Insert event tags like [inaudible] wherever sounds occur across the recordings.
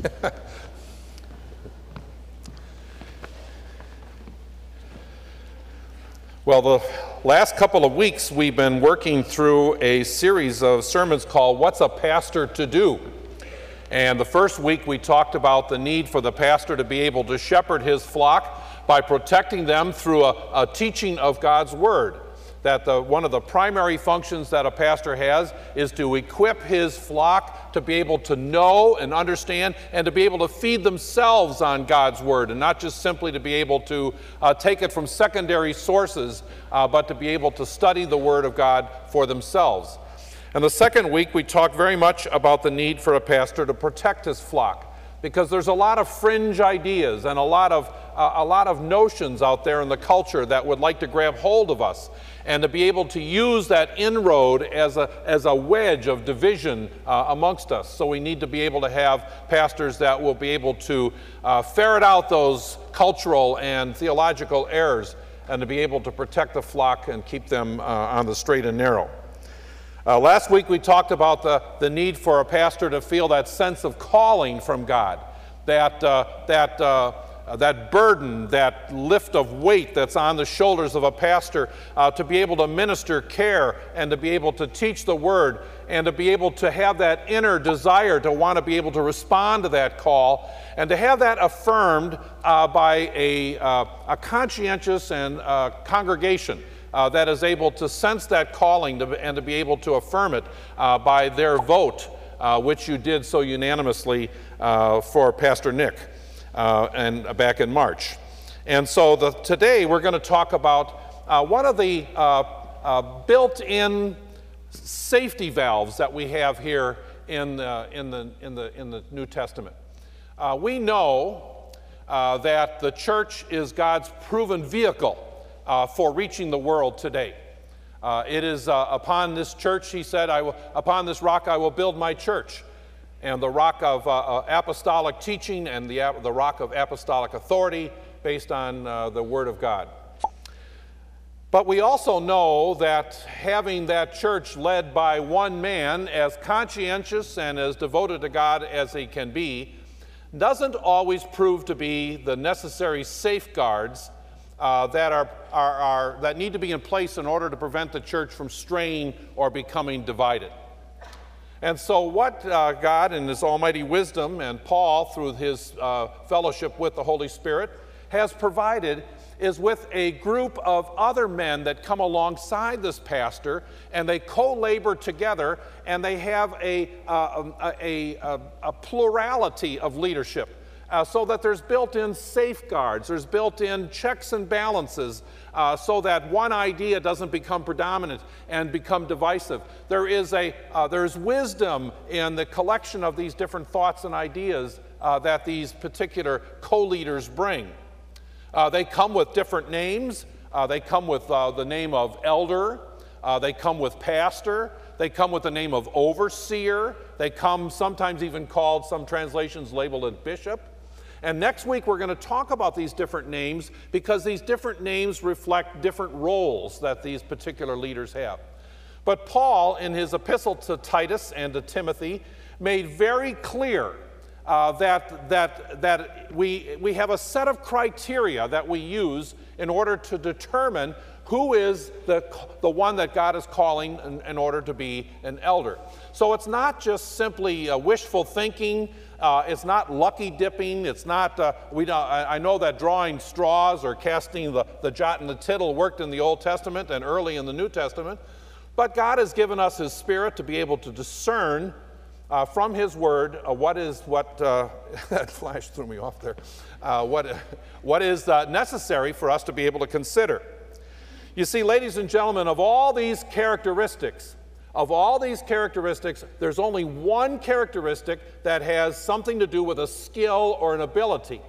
[laughs] well, the last couple of weeks we've been working through a series of sermons called What's a Pastor to Do? And the first week we talked about the need for the pastor to be able to shepherd his flock by protecting them through a, a teaching of God's Word that the, one of the primary functions that a pastor has is to equip his flock to be able to know and understand and to be able to feed themselves on God's word and not just simply to be able to uh, take it from secondary sources, uh, but to be able to study the word of God for themselves. And the second week, we talked very much about the need for a pastor to protect his flock because there's a lot of fringe ideas and a lot of, a lot of notions out there in the culture that would like to grab hold of us and to be able to use that inroad as a, as a wedge of division uh, amongst us. So we need to be able to have pastors that will be able to uh, ferret out those cultural and theological errors and to be able to protect the flock and keep them uh, on the straight and narrow. Uh, last week we talked about the, the need for a pastor to feel that sense of calling from God, that, uh, that uh, uh, that burden, that lift of weight that's on the shoulders of a pastor uh, to be able to minister care and to be able to teach the word and to be able to have that inner desire to want to be able to respond to that call and to have that affirmed uh, by a, uh, a, conscientious and uh, congregation. Uh, that is able to sense that calling to, and to be able to affirm it by their vote, which you did so unanimously for Pastor Nick uh, and uh, back in March. And so the, today we're going to talk about uh, one of the uh, uh, built-in safety valves that we have here in, the, in, the, in, the, in the New Testament. Uh, we know that the church is God's proven vehicle for reaching the world today. it is upon this church, he said, I will, upon this rock I will build my church and the rock of uh, uh, apostolic teaching and the, the rock of apostolic authority based on uh, the Word of God. But we also know that having that church led by one man, as conscientious and as devoted to God as he can be, doesn't always prove to be the necessary safeguards uh, that, are, are, are, that need to be in place in order to prevent the church from straying or becoming divided. And so, what uh, God, in His almighty wisdom, and Paul, through his uh, fellowship with the Holy Spirit, has provided is with a group of other men that come alongside this pastor and they co labor together and they have a, uh, a, a, a plurality of leadership uh, so that there's built in safeguards, there's built in checks and balances uh, so that one idea doesn't become predominant and become divisive. There is a, uh, there's wisdom in the collection of these different thoughts and ideas uh, that these particular co leaders bring. Uh, they come with different names, uh, they come with the name of elder, they come with pastor. They come with the name of overseer. They come sometimes even called, some translations labeled as bishop. And next week, we're going to talk about these different names because these different names reflect different roles that these particular leaders have. But Paul, in his epistle to Titus and to Timothy, made very clear uh, that, that, that we, we have a set of criteria that we use in order to determine who is the, the one that God is calling in, in order to be an elder. So it's not just simply wishful thinking uh, it's not lucky dipping. It's not, uh, we don't, I, I, know that drawing straws or casting the, the jot and the tittle worked in the Old Testament and early in the New Testament. But God has given us His Spirit to be able to discern uh, from His Word uh, what is what, uh, [laughs] that flash threw me off there, uh, what, what is necessary for us to be able to consider. You see, ladies and gentlemen, of all these characteristics, of all these characteristics, there's only one characteristic that has something to do with a skill or an ability.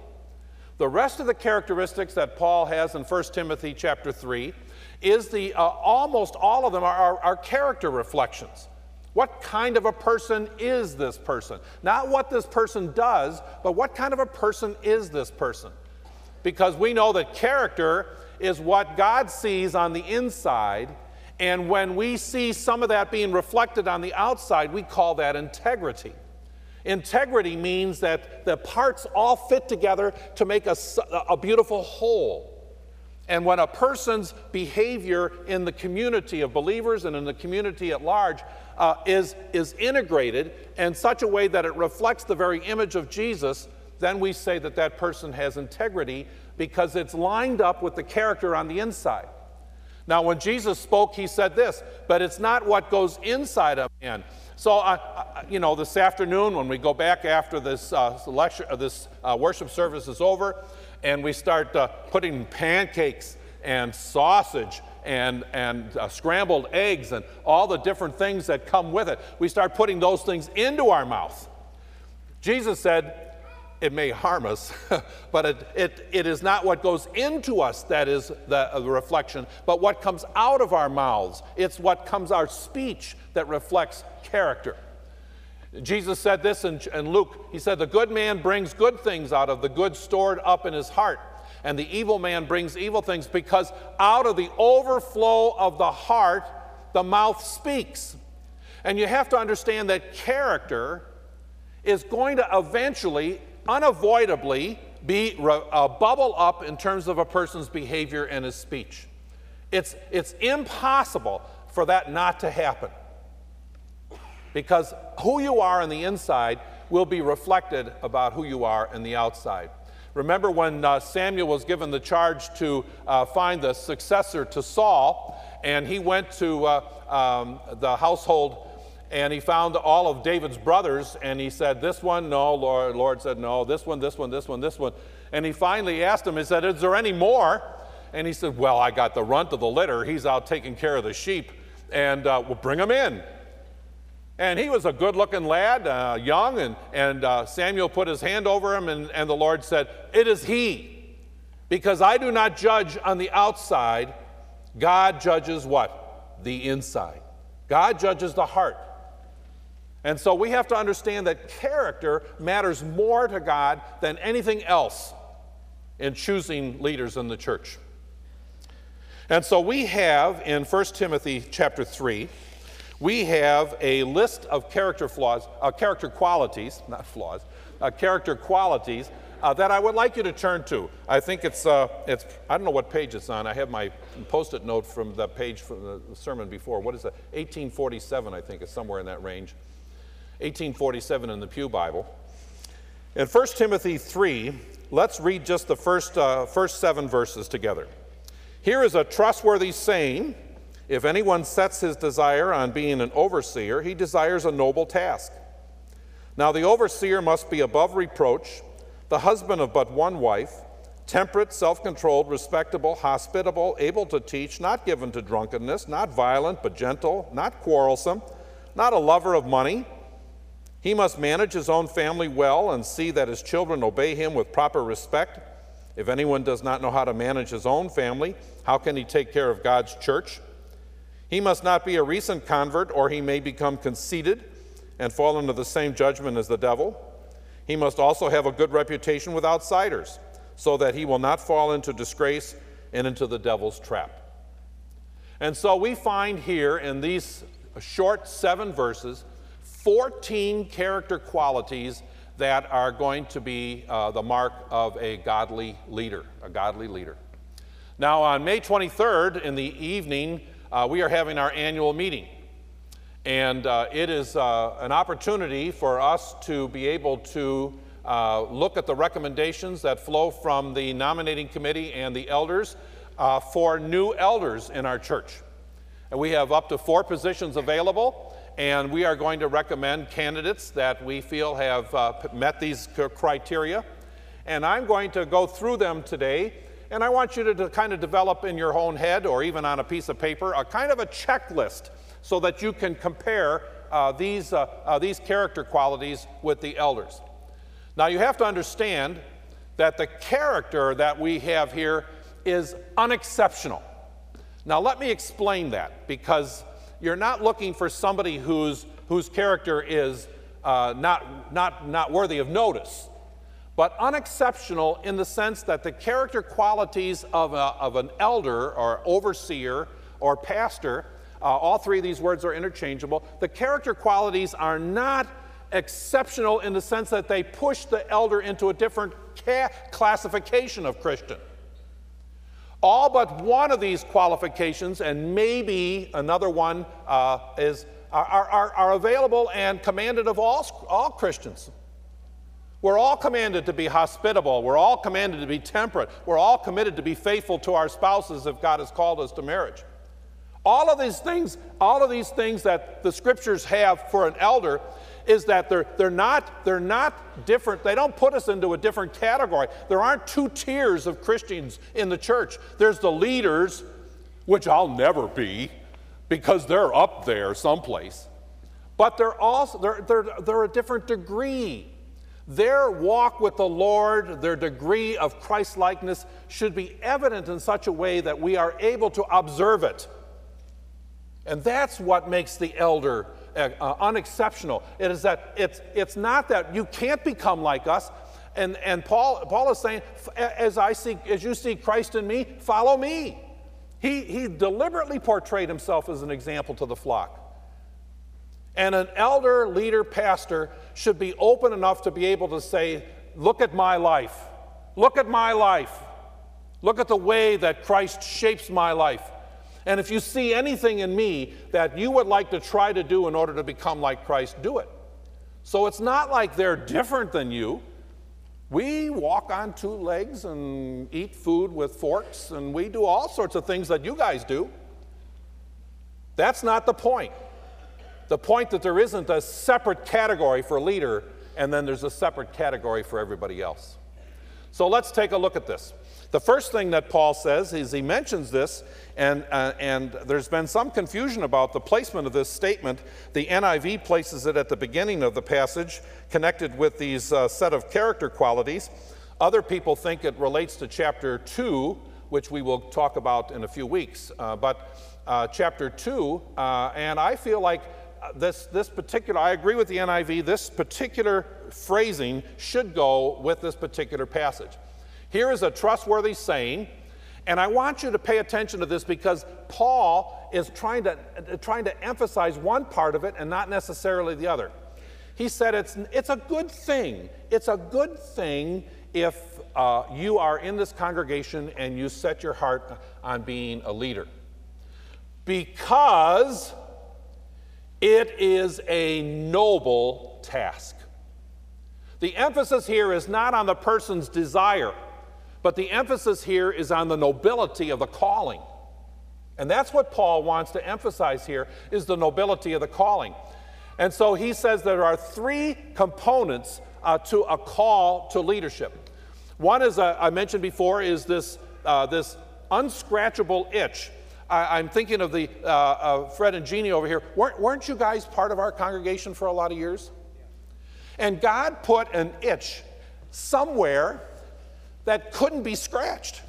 The rest of the characteristics that Paul has in 1 Timothy chapter 3 is the, uh, almost all of them are, are, are character reflections. What kind of a person is this person? Not what this person does, but what kind of a person is this person? Because we know that character is what God sees on the inside and when we see some of that being reflected on the outside, we call that integrity. Integrity means that the parts all fit together to make a, a beautiful whole. And when a person's behavior in the community of believers and in the community at large uh, is, is integrated in such a way that it reflects the very image of Jesus, then we say that that person has integrity because it's lined up with the character on the inside. Now, when Jesus spoke, he said this, but it's not what goes inside a man. So, uh, you know, this afternoon when we go back after this uh, lecture, uh, this uh, worship service is over, and we start uh, putting pancakes and sausage and, and uh, scrambled eggs and all the different things that come with it. We start putting those things into our mouth. Jesus said, it may harm us, [laughs] but it, it, it is not what goes into us that is the, uh, the reflection, but what comes out of our mouths. It's what comes our speech that reflects character. Jesus said this in, in Luke. He said, The good man brings good things out of the good stored up in his heart and the evil man brings evil things because out of the overflow of the heart, the mouth speaks. And you have to understand that character is going to eventually, unavoidably, be a bubble up in terms of a person's behavior and his speech. It's, it's impossible for that not to happen. Because who you are on the inside will be reflected about who you are in the outside. Remember when uh, Samuel was given the charge to uh, find the successor to Saul, and he went to uh, um, the household and he found all of David's brothers, and he said, This one, no, Lord. Lord said, No, this one, this one, this one, this one. And he finally asked him, He said, Is there any more? And he said, Well, I got the runt of the litter. He's out taking care of the sheep, and uh, we'll bring him in. And he was a good looking lad, uh, young, and, and uh, Samuel put his hand over him, and, and the Lord said, It is he. Because I do not judge on the outside, God judges what? The inside. God judges the heart. And so we have to understand that character matters more to God than anything else in choosing leaders in the church. And so we have in 1 Timothy chapter 3, we have a list of character flaws, uh, character qualities, [laughs] not flaws, uh, character qualities uh, that I would like you to turn to. I think it's, uh, it's, I don't know what page it's on. I have my post it note from the page from the sermon before. What is it? 1847, I think, is somewhere in that range. 1847 in the Pew Bible. In 1 Timothy 3, let's read just the first, uh, first seven verses together. Here is a trustworthy saying if anyone sets his desire on being an overseer, he desires a noble task. Now, the overseer must be above reproach, the husband of but one wife, temperate, self controlled, respectable, hospitable, able to teach, not given to drunkenness, not violent, but gentle, not quarrelsome, not a lover of money. He must manage his own family well and see that his children obey him with proper respect. If anyone does not know how to manage his own family, how can he take care of God's church? He must not be a recent convert, or he may become conceited and fall into the same judgment as the devil. He must also have a good reputation with outsiders, so that he will not fall into disgrace and into the devil's trap. And so we find here in these short seven verses 14 character qualities that are going to be uh, the mark of a godly leader, a godly leader. Now, on May 23rd in the evening, uh, we are having our annual meeting. And uh, it is uh, an opportunity for us to be able to uh, look at the recommendations that flow from the nominating committee and the elders uh, for new elders in our church. And we have up to four positions available, and we are going to recommend candidates that we feel have uh, met these criteria. And I'm going to go through them today and I want you to, to kind of develop in your own head or even on a piece of paper a kind of a checklist so that you can compare uh, these, uh, uh, these character qualities with the elders. Now, you have to understand that the character that we have here is unexceptional. Now, let me explain that because you're not looking for somebody whose, whose character is uh, not, not, not worthy of notice but unexceptional in the sense that the character qualities of, a, of an elder or overseer or pastor, uh, all three of these words are interchangeable, the character qualities are not exceptional in the sense that they push the elder into a different ca- classification of Christian. All but one of these qualifications, and maybe another one, uh, is, are, are, are available and commanded of all, all Christians. We're all commanded to be hospitable. We're all commanded to be temperate. We're all committed to be faithful to our spouses if God has called us to marriage. All of these things, all of these things that the scriptures have for an elder is that they're, they're, not, they're not different. They don't put us into a different category. There aren't two tiers of Christians in the church. There's the leaders, which I'll never be because they're up there someplace. But they're also they're, they're, they're a different degree. Their walk with the Lord, their degree of Christ likeness should be evident in such a way that we are able to observe it. And that's what makes the elder uh, uh, unexceptional. It is that it's, it's not that you can't become like us. And, and Paul, Paul is saying, as, I see, as you see Christ in me, follow me. He, he deliberately portrayed himself as an example to the flock. And an elder, leader, pastor should be open enough to be able to say, Look at my life. Look at my life. Look at the way that Christ shapes my life. And if you see anything in me that you would like to try to do in order to become like Christ, do it. So it's not like they're different than you. We walk on two legs and eat food with forks, and we do all sorts of things that you guys do. That's not the point. The point that there isn't a separate category for leader, and then there's a separate category for everybody else. So let's take a look at this. The first thing that Paul says is he mentions this, and, uh, and there's been some confusion about the placement of this statement. The NIV places it at the beginning of the passage, connected with these uh, set of character qualities. Other people think it relates to chapter 2, which we will talk about in a few weeks. Uh, but uh, chapter 2, uh, and I feel like uh, this, this particular, I agree with the NIV, this particular phrasing should go with this particular passage. Here is a trustworthy saying, and I want you to pay attention to this because Paul is trying to, trying to emphasize one part of it and not necessarily the other. He said it's, it's a good thing. It's a good thing if uh, you are in this congregation and you set your heart on being a leader. Because it is a noble task. The emphasis here is not on the person's desire but the emphasis here is on the nobility of the calling. And that's what Paul wants to emphasize here is the nobility of the calling. And so he says there are three components uh, to a call to leadership. One, as uh, I mentioned before, is this, uh, this unscratchable itch. I, am thinking of the uh, Fred and Jeannie over here. Weren't, weren't you guys part of our congregation for a lot of years? And God put an itch somewhere that couldn't be scratched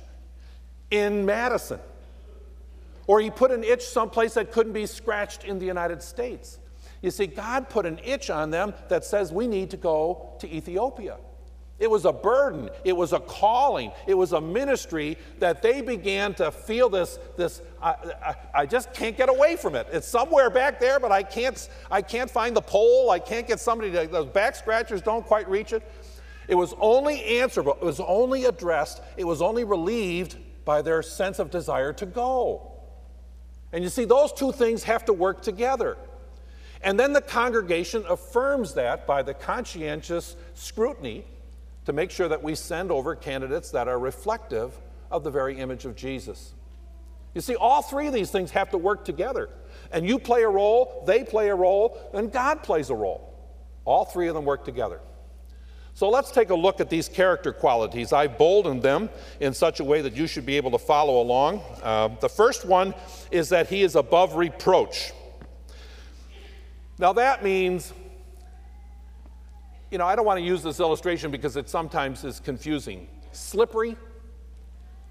in Madison. Or he put an itch someplace that couldn't be scratched in the United States. You see, God put an itch on them that says we need to go to Ethiopia. It was a burden, it was a calling, it was a ministry that they began to feel this. this I, I, I, just can't get away from it. It's somewhere back there, but I can't, I can't find the pole. I can't get somebody to, those back scratchers don't quite reach it. It was only answerable, it was only addressed, it was only relieved by their sense of desire to go. And you see, those two things have to work together. And then the congregation affirms that by the conscientious scrutiny to make sure that we send over candidates that are reflective of the very image of Jesus. You see, all three of these things have to work together. And you play a role, they play a role, and God plays a role. All three of them work together. So let's take a look at these character qualities. I've boldened them in such a way that you should be able to follow along. Uh, the first one is that he is above reproach. Now that means, you know, I don't want to use this illustration because it sometimes is confusing. Slippery,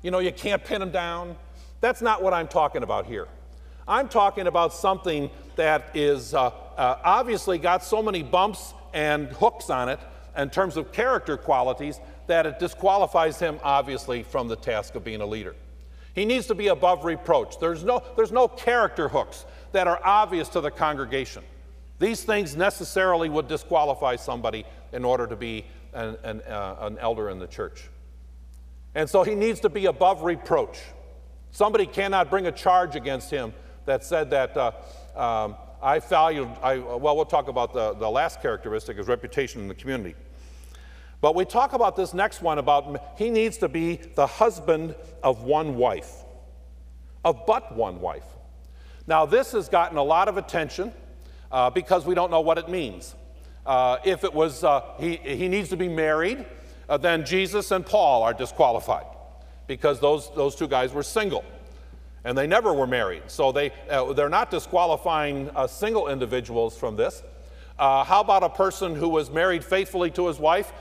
you know, you can't pin him down. That's not what I'm talking about here. I'm talking about something that is uh, uh, obviously got so many bumps and hooks on it in terms of character qualities that it disqualifies him, obviously, from the task of being a leader. He needs to be above reproach. There's no, there's no character hooks that are obvious to the congregation. These things necessarily would disqualify somebody in order to be an, an, uh, an elder in the church. And so he needs to be above reproach. Somebody cannot bring a charge against him that said that uh, um, I valued, I, well, we'll talk about the, the last characteristic, is reputation in the community. But we talk about this next one about he needs to be the husband of one wife, of but one wife. Now, this has gotten a lot of attention uh, because we don't know what it means. Uh, if it was, uh, he, he needs to be married, uh, then Jesus and Paul are disqualified because those, those two guys were single and they never were married. So they, uh, they're not disqualifying uh, single individuals from this. how about a person who was married faithfully to his wife?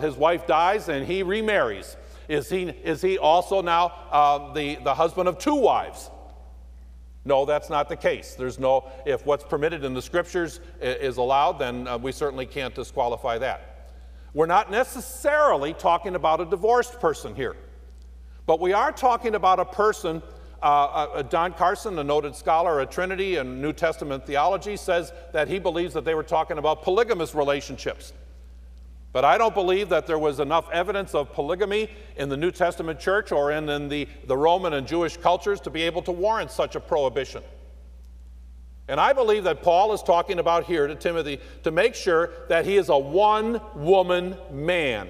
his wife dies and he remarries. Is he, is he also now the, the husband of two wives? No, that's not the case. There's no, if what's permitted in the scriptures is allowed, then uh, we certainly can't disqualify that. We're not necessarily talking about a divorced person here, but we are talking about a person. Uh, uh, Don Carson, a noted scholar at Trinity and New Testament theology, says that he believes that they were talking about polygamous relationships. But I don't believe that there was enough evidence of polygamy in the New Testament church or in, in the, the Roman and Jewish cultures to be able to warrant such a prohibition. And I believe that Paul is talking about here to Timothy to make sure that he is a one woman man.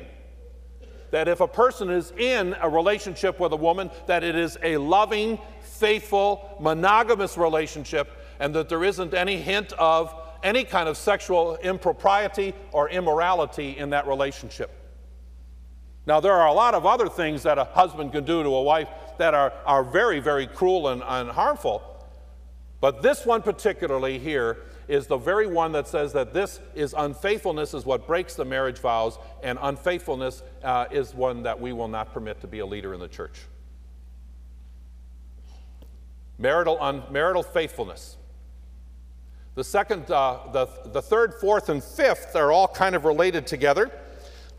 That if a person is in a relationship with a woman, that it is a loving, faithful, monogamous relationship, and that there isn't any hint of any kind of sexual impropriety or immorality in that relationship. Now, there are a lot of other things that a husband can do to a wife that are, are very, very cruel and, and harmful. But this one, particularly here, is the very one that says that this is unfaithfulness, is what breaks the marriage vows, and unfaithfulness uh, is one that we will not permit to be a leader in the church. Marital, un, marital faithfulness. The second, uh, the, the third, fourth, and fifth are all kind of related together.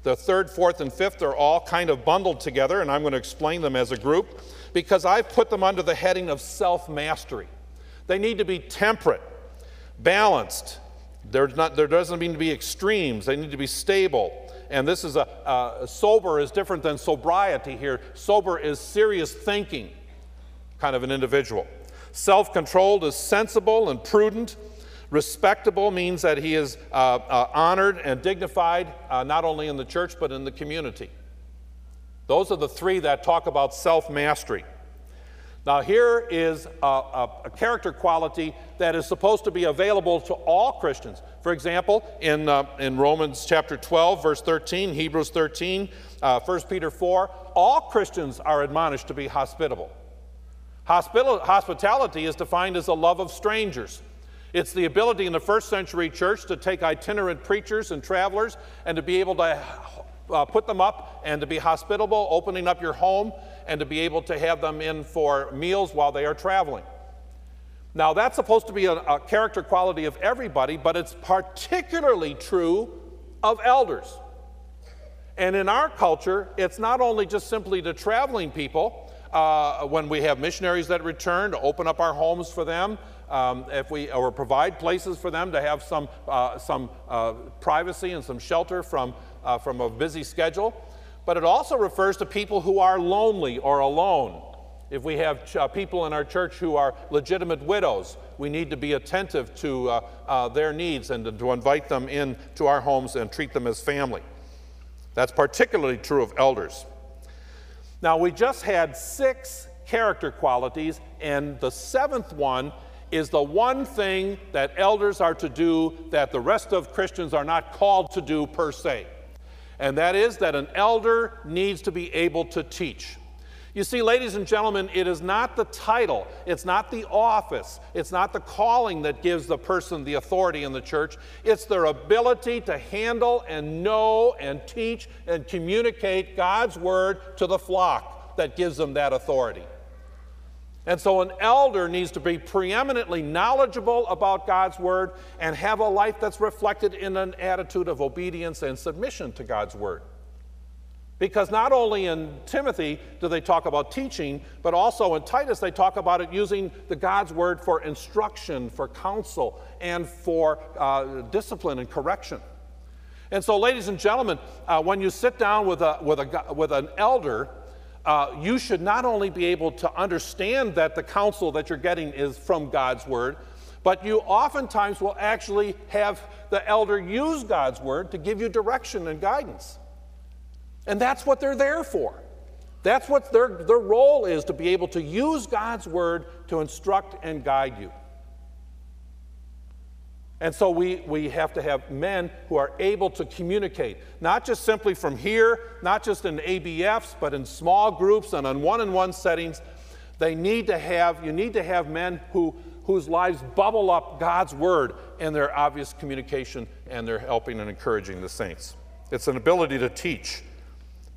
The third, fourth, and fifth are all kind of bundled together, and I'm going to explain them as a group because I've put them under the heading of self mastery. They need to be temperate, balanced. There's not, there doesn't mean to be extremes, they need to be stable. And this is a, uh, sober is different than sobriety here. Sober is serious thinking, kind of an individual. Self controlled is sensible and prudent. Respectable means that he is uh, uh, honored and dignified, uh, not only in the church, but in the community. Those are the three that talk about self mastery. Now, here is a, a, a, character quality that is supposed to be available to all Christians. For example, in, uh, in Romans chapter 12, verse 13, Hebrews 13, uh, 1 Peter 4, all Christians are admonished to be hospitable. hospitality is defined as a love of strangers. It's the ability in the first century church to take itinerant preachers and travelers and to be able to uh, put them up and to be hospitable, opening up your home, and to be able to have them in for meals while they are traveling. Now, that's supposed to be a, a character quality of everybody, but it's particularly true of elders. And in our culture, it's not only just simply to traveling people, uh, when we have missionaries that return, to open up our homes for them, um, if we or provide places for them to have some, uh, some uh, privacy and some shelter from, uh, from a busy schedule. But it also refers to people who are lonely or alone. If we have ch- uh, people in our church who are legitimate widows, we need to be attentive to uh, uh, their needs and to, to invite them in to our homes and treat them as family. That's particularly true of elders. Now, we just had six character qualities, and the seventh one is the one thing that elders are to do that the rest of Christians are not called to do per se. And that is that an elder needs to be able to teach. You see, ladies and gentlemen, it is not the title, it's not the office, it's not the calling that gives the person the authority in the church. It's their ability to handle and know and teach and communicate God's word to the flock that gives them that authority. And so, an elder needs to be preeminently knowledgeable about God's word and have a life that's reflected in an attitude of obedience and submission to God's word. Because not only in Timothy do they talk about teaching, but also in Titus they talk about it using the God's word for instruction, for counsel, and for uh, discipline and correction. And so, ladies and gentlemen, uh, when you sit down with, a, with, a, with an elder, uh, you should not only be able to understand that the counsel that you're getting is from God's word, but you oftentimes will actually have the elder use God's word to give you direction and guidance. And that's what they're there for. That's what their, their role is to be able to use God's word to instruct and guide you. And so we, we have to have men who are able to communicate, not just simply from here, not just in ABFs, but in small groups and on one on one settings. They need to have, you need to have men who, whose lives bubble up God's word in their obvious communication and they're helping and encouraging the saints. It's an ability to teach.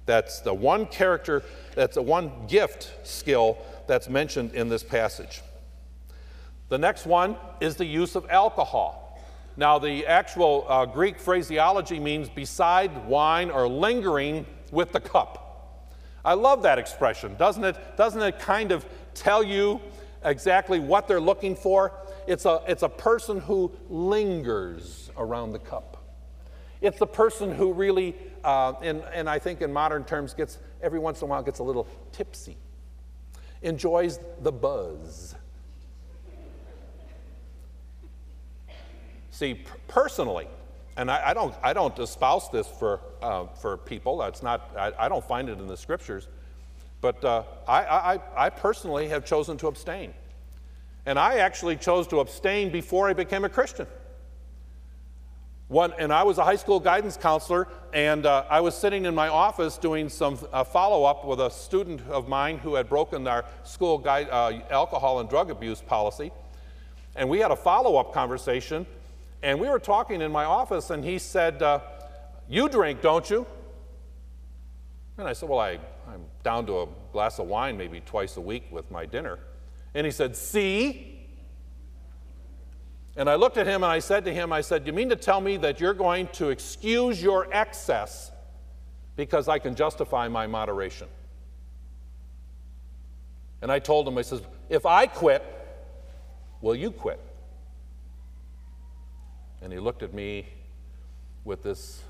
That's the one character, that's the one gift skill that's mentioned in this passage. The next one is the use of alcohol. Now, the actual uh, Greek phraseology means beside wine or lingering with the cup. I love that expression. Doesn't it, doesn't it kind of tell you exactly what they're looking for? It's a, it's a person who lingers around the cup. It's the person who really uh, and, and I think in modern terms gets every once in a while gets a little tipsy, enjoys the buzz. See, personally, and I, I, don't, I don't espouse this for, uh, for people. That's not, I, I, don't find it in the scriptures. But uh, I, I, I personally have chosen to abstain. And I actually chose to abstain before I became a Christian. One, and I was a high school guidance counselor, and uh, I was sitting in my office doing some uh, follow up with a student of mine who had broken our school guide, uh, alcohol and drug abuse policy. And we had a follow up conversation, and we were talking in my office, and he said, uh, You drink, don't you? And I said, Well, I, I'm down to a glass of wine maybe twice a week with my dinner. And he said, See? And I looked at him and I said to him, I said, You mean to tell me that you're going to excuse your excess because I can justify my moderation? And I told him, I says, If I quit, will you quit? And he looked at me with this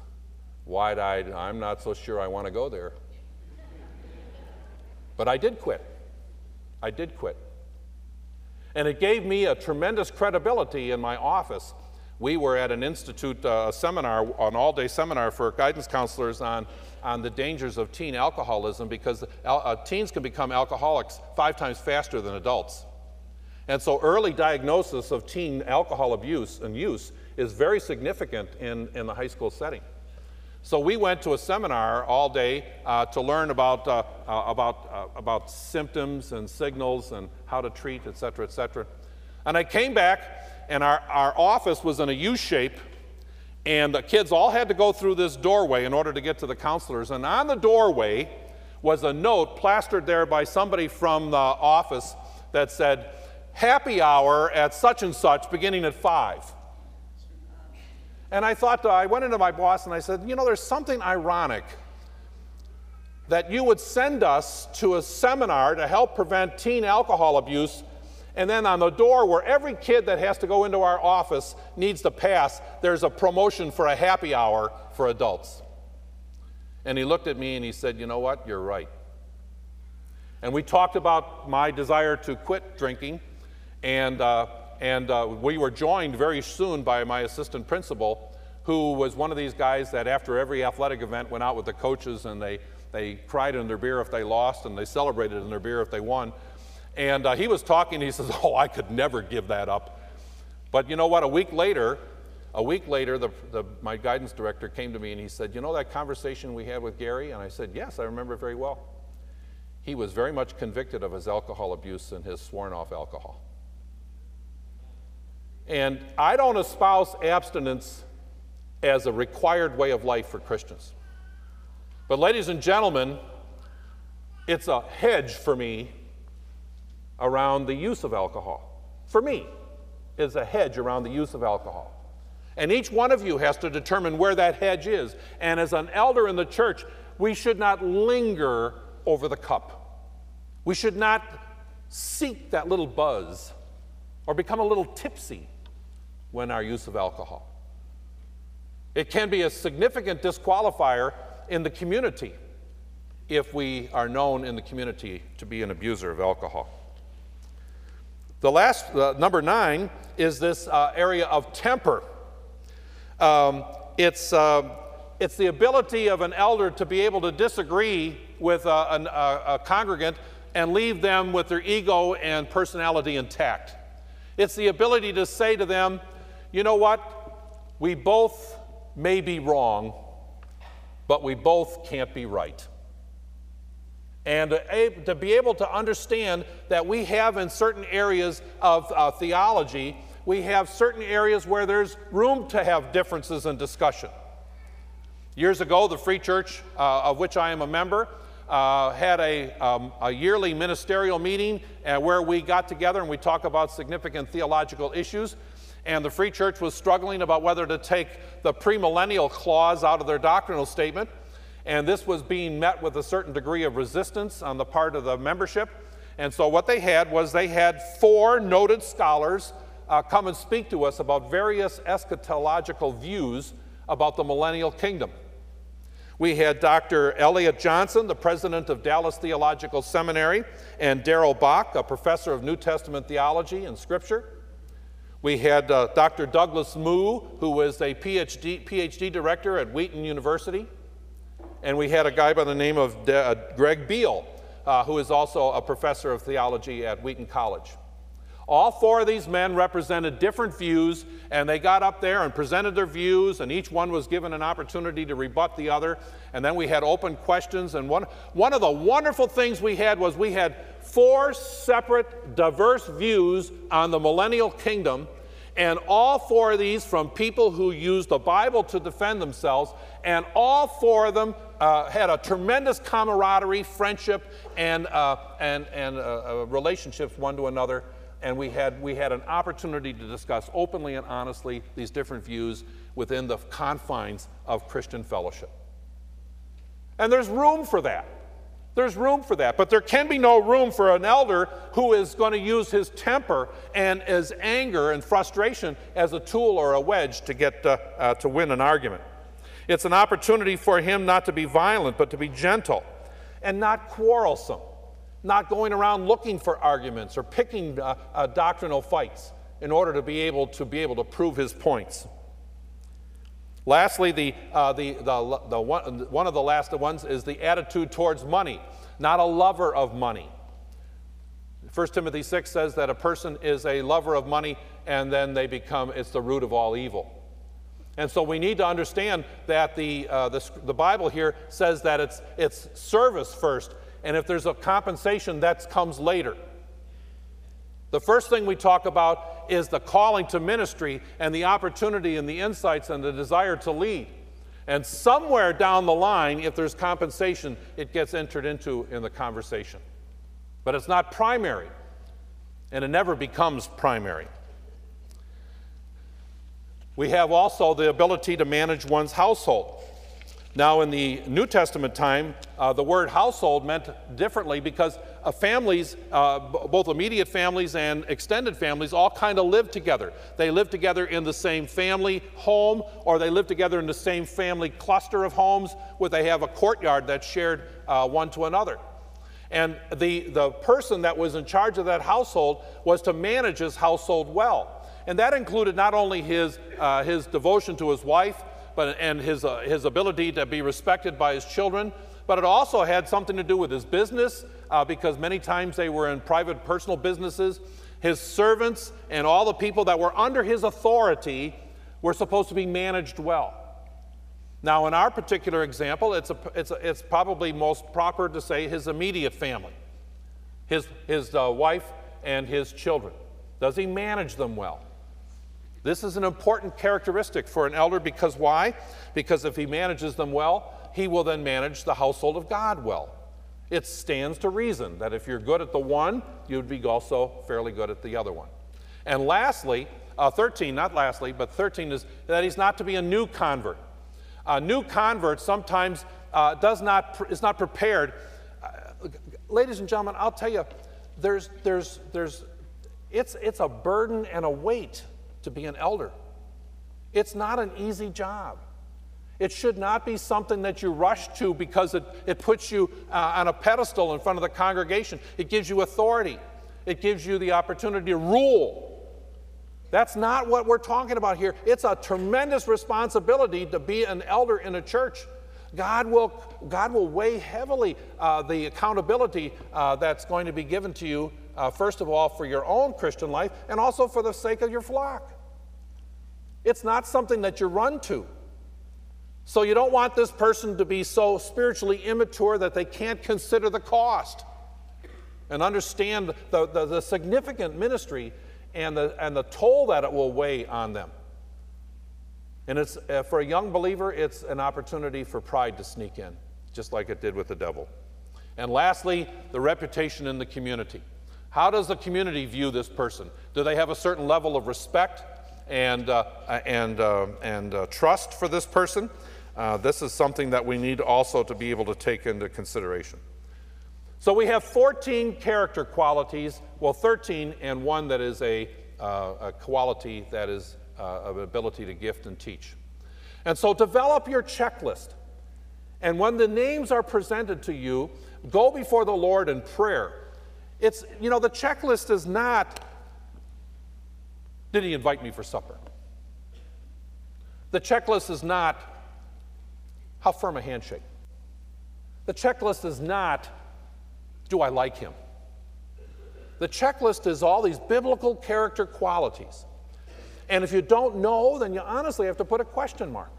wide eyed, I'm not so sure I want to go there. But I did quit. I did quit. And it gave me a tremendous credibility in my office. We were at an institute uh, seminar, an all day seminar for guidance counselors on, on the dangers of teen alcoholism because uh, teens can become alcoholics five times faster than adults. And so early diagnosis of teen alcohol abuse and use is very significant in, in the high school setting. So we went to a seminar all day uh, to learn about, uh, uh, about, uh, about symptoms and signals and how to treat, et cetera, et cetera. And I came back, and our, our office was in a U shape, and the kids all had to go through this doorway in order to get to the counselors. And on the doorway was a note plastered there by somebody from the office that said, Happy hour at such and such beginning at 5. And I thought, I went into my boss and I said, you know, there's something ironic that you would send us to a seminar to help prevent teen alcohol abuse, and then on the door where every kid that has to go into our office needs to pass, there's a promotion for a happy hour for adults. And he looked at me and he said, You know what? You're right. And we talked about my desire to quit drinking, and uh, and uh, we were joined very soon by my assistant principal, who was one of these guys that after every athletic event went out with the coaches and they, they cried in their beer if they lost and they celebrated in their beer if they won. And uh, he was talking, he says, [laughs] Oh, I could never give that up. But you know what? A week later, a week later, the, the, my guidance director came to me and he said, You know that conversation we had with Gary? And I said, Yes, I remember it very well. He was very much convicted of his alcohol abuse and his sworn off alcohol. And I don't espouse abstinence as a required way of life for Christians. But, ladies and gentlemen, it's a hedge for me around the use of alcohol. For me, it's a hedge around the use of alcohol. And each one of you has to determine where that hedge is. And as an elder in the church, we should not linger over the cup. We should not seek that little buzz or become a little tipsy when our use of alcohol. It can be a significant disqualifier in the community if we are known in the community to be an abuser of alcohol. The last, uh, number nine, is this uh, area of temper. Um, it's, uh, it's the ability of an elder to be able to disagree with a, a, a congregant and leave them with their ego and personality intact. It's the ability to say to them, you know what? We both may be wrong, but we both can't be right. And to, be able to understand that we have in certain areas of uh, theology, we have certain areas where there's room to have differences in discussion. Years ago, the Free Church, uh, of which I am a member, uh, had a, um, a, yearly ministerial meeting uh, where we got together and we talk about significant theological issues. And the Free Church was struggling about whether to take the premillennial clause out of their doctrinal statement. And this was being met with a certain degree of resistance on the part of the membership. And so, what they had was they had four noted scholars uh, come and speak to us about various eschatological views about the millennial kingdom. We had Dr. Elliot Johnson, the president of Dallas Theological Seminary, and Daryl Bock, a professor of New Testament theology and scripture. We had uh, Dr. Douglas Moo, who was a PhD, PhD director at Wheaton University. And we had a guy by the name of De- uh, Greg Beale, uh, who is also a professor of theology at Wheaton College. All four of these men represented different views, and they got up there and presented their views, and each one was given an opportunity to rebut the other. And then we had open questions. And one, one of the wonderful things we had was we had four separate, diverse views on the millennial kingdom, and all four of these from people who used the Bible to defend themselves, and all four of them uh, had a tremendous camaraderie, friendship, and, uh, and, and uh, uh relationships one to another and we had, we had an opportunity to discuss openly and honestly these different views within the confines of Christian fellowship. And there's room for that. There's room for that. But there can be no room for an elder who is going to use his temper and his anger and frustration as a tool or a wedge to, get, uh, uh, to win an argument. It's an opportunity for him not to be violent, but to be gentle and not quarrelsome not going around looking for arguments or picking uh, uh, doctrinal fights in order to be able to be able to prove his points. Lastly, the, uh, the, the, the one, one of the last ones is the attitude towards money, not a lover of money. 1 Timothy 6 says that a person is a lover of money and then they become, it's the root of all evil. And so we need to understand that the, uh, the, the Bible here says that it's, it's service first and if there's a compensation, that comes later. The first thing we talk about is the calling to ministry and the opportunity and the insights and the desire to lead. And somewhere down the line, if there's compensation, it gets entered into in the conversation. But it's not primary, and it never becomes primary. We have also the ability to manage one's household. Now, in the New Testament time, uh, the word household meant differently because uh, families, uh, b- both immediate families and extended families, all kind of live together. They live together in the same family home, or they live together in the same family cluster of homes where they have a courtyard that's shared uh, one to another. And the, the person that was in charge of that household was to manage his household well. And that included not only his, uh, his devotion to his wife, but, and his, uh, his ability to be respected by his children, but it also had something to do with his business uh, because many times they were in private personal businesses. His servants and all the people that were under his authority were supposed to be managed well. Now, in our particular example, it's, a, it's, a, it's probably most proper to say his immediate family, his, his uh, wife and his children. Does he manage them well? This is an important characteristic for an elder because why? Because if he manages them well, he will then manage the household of God well. It stands to reason that if you're good at the one, you'd be also fairly good at the other one. And lastly, uh, 13, not lastly, but 13 is that he's not to be a new convert. A new convert sometimes uh, does not, is not prepared, uh, ladies and gentlemen, I'll tell you, there's, there's, there's, it's, it's a burden and a weight to be an elder. It's not an easy job. It should not be something that you rush to because it, it puts you uh, on a pedestal in front of the congregation. It gives you authority, it gives you the opportunity to rule. That's not what we're talking about here. It's a tremendous responsibility to be an elder in a church. God will, God will weigh heavily uh, the accountability uh, that's going to be given to you, uh, first of all, for your own Christian life and also for the sake of your flock. It's not something that you run to. So you don't want this person to be so spiritually immature that they can't consider the cost and understand the, the, the significant ministry and the, and the toll that it will weigh on them. And it's, uh, for a young believer, it's an opportunity for pride to sneak in, just like it did with the devil. And lastly, the reputation in the community. How does the community view this person? Do they have a certain level of respect and, uh, and, uh, and uh, trust for this person? Uh, this is something that we need also to be able to take into consideration. So we have 14 character qualities, well, 13, and one that is a, uh, a quality that is uh, of ability to gift and teach. And so develop your checklist. And when the names are presented to you, go before the Lord in prayer. It's, you know, the checklist is not, did he invite me for supper? The checklist is not, how firm a handshake? The checklist is not, do I like him? The checklist is all these biblical character qualities. And if you don't know, then you honestly have to put a question mark.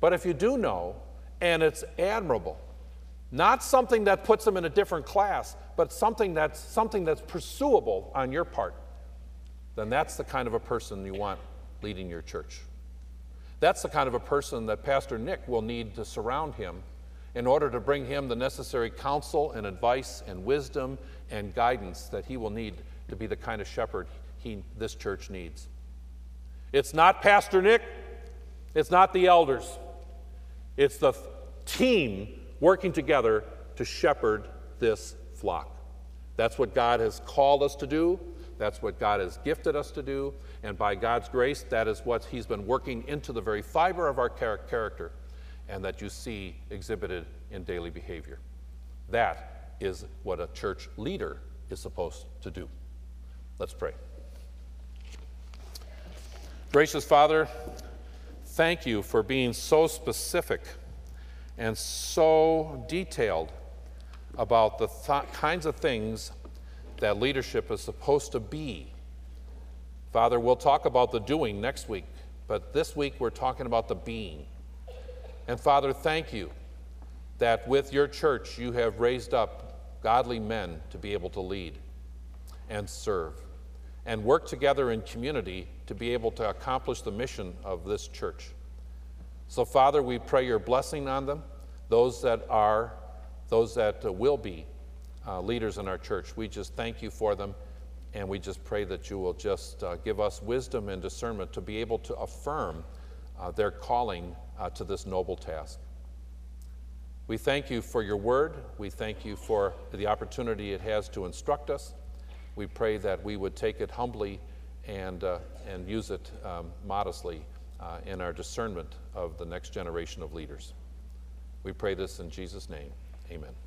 But if you do know, and it's admirable, not something that puts them in a different class, but something that's something that's pursuable on your part, then that's the kind of a person you want leading your church. That's the kind of a person that Pastor Nick will need to surround him in order to bring him the necessary counsel and advice and wisdom and guidance that he will need to be the kind of shepherd he, this church needs. It's not Pastor Nick, it's not the elders, it's the team working together to shepherd this flock. That's what God has called us to do. That's what God has gifted us to do. And by God's grace, that is what He's been working into the very fiber of our character and that you see exhibited in daily behavior. That is what a church leader is supposed to do. Let's pray. Gracious Father, thank you for being so specific and so detailed about the th- kinds of things that leadership is supposed to be. Father, we'll talk about the doing next week, but this week we're talking about the being. And Father, thank you that with your church you have raised up godly men to be able to lead and serve and work together in community to be able to accomplish the mission of this church. So, Father, we pray your blessing on them, those that are, those that uh, will be uh, leaders in our church. We just thank you for them, and we just pray that you will just uh, give us wisdom and discernment to be able to affirm their calling to this noble task. We thank you for your word. We thank you for the opportunity it has to instruct us. We pray that we would take it humbly and, uh, and use it um, modestly uh, in our discernment of the next generation of leaders. We pray this in Jesus' name. Amen.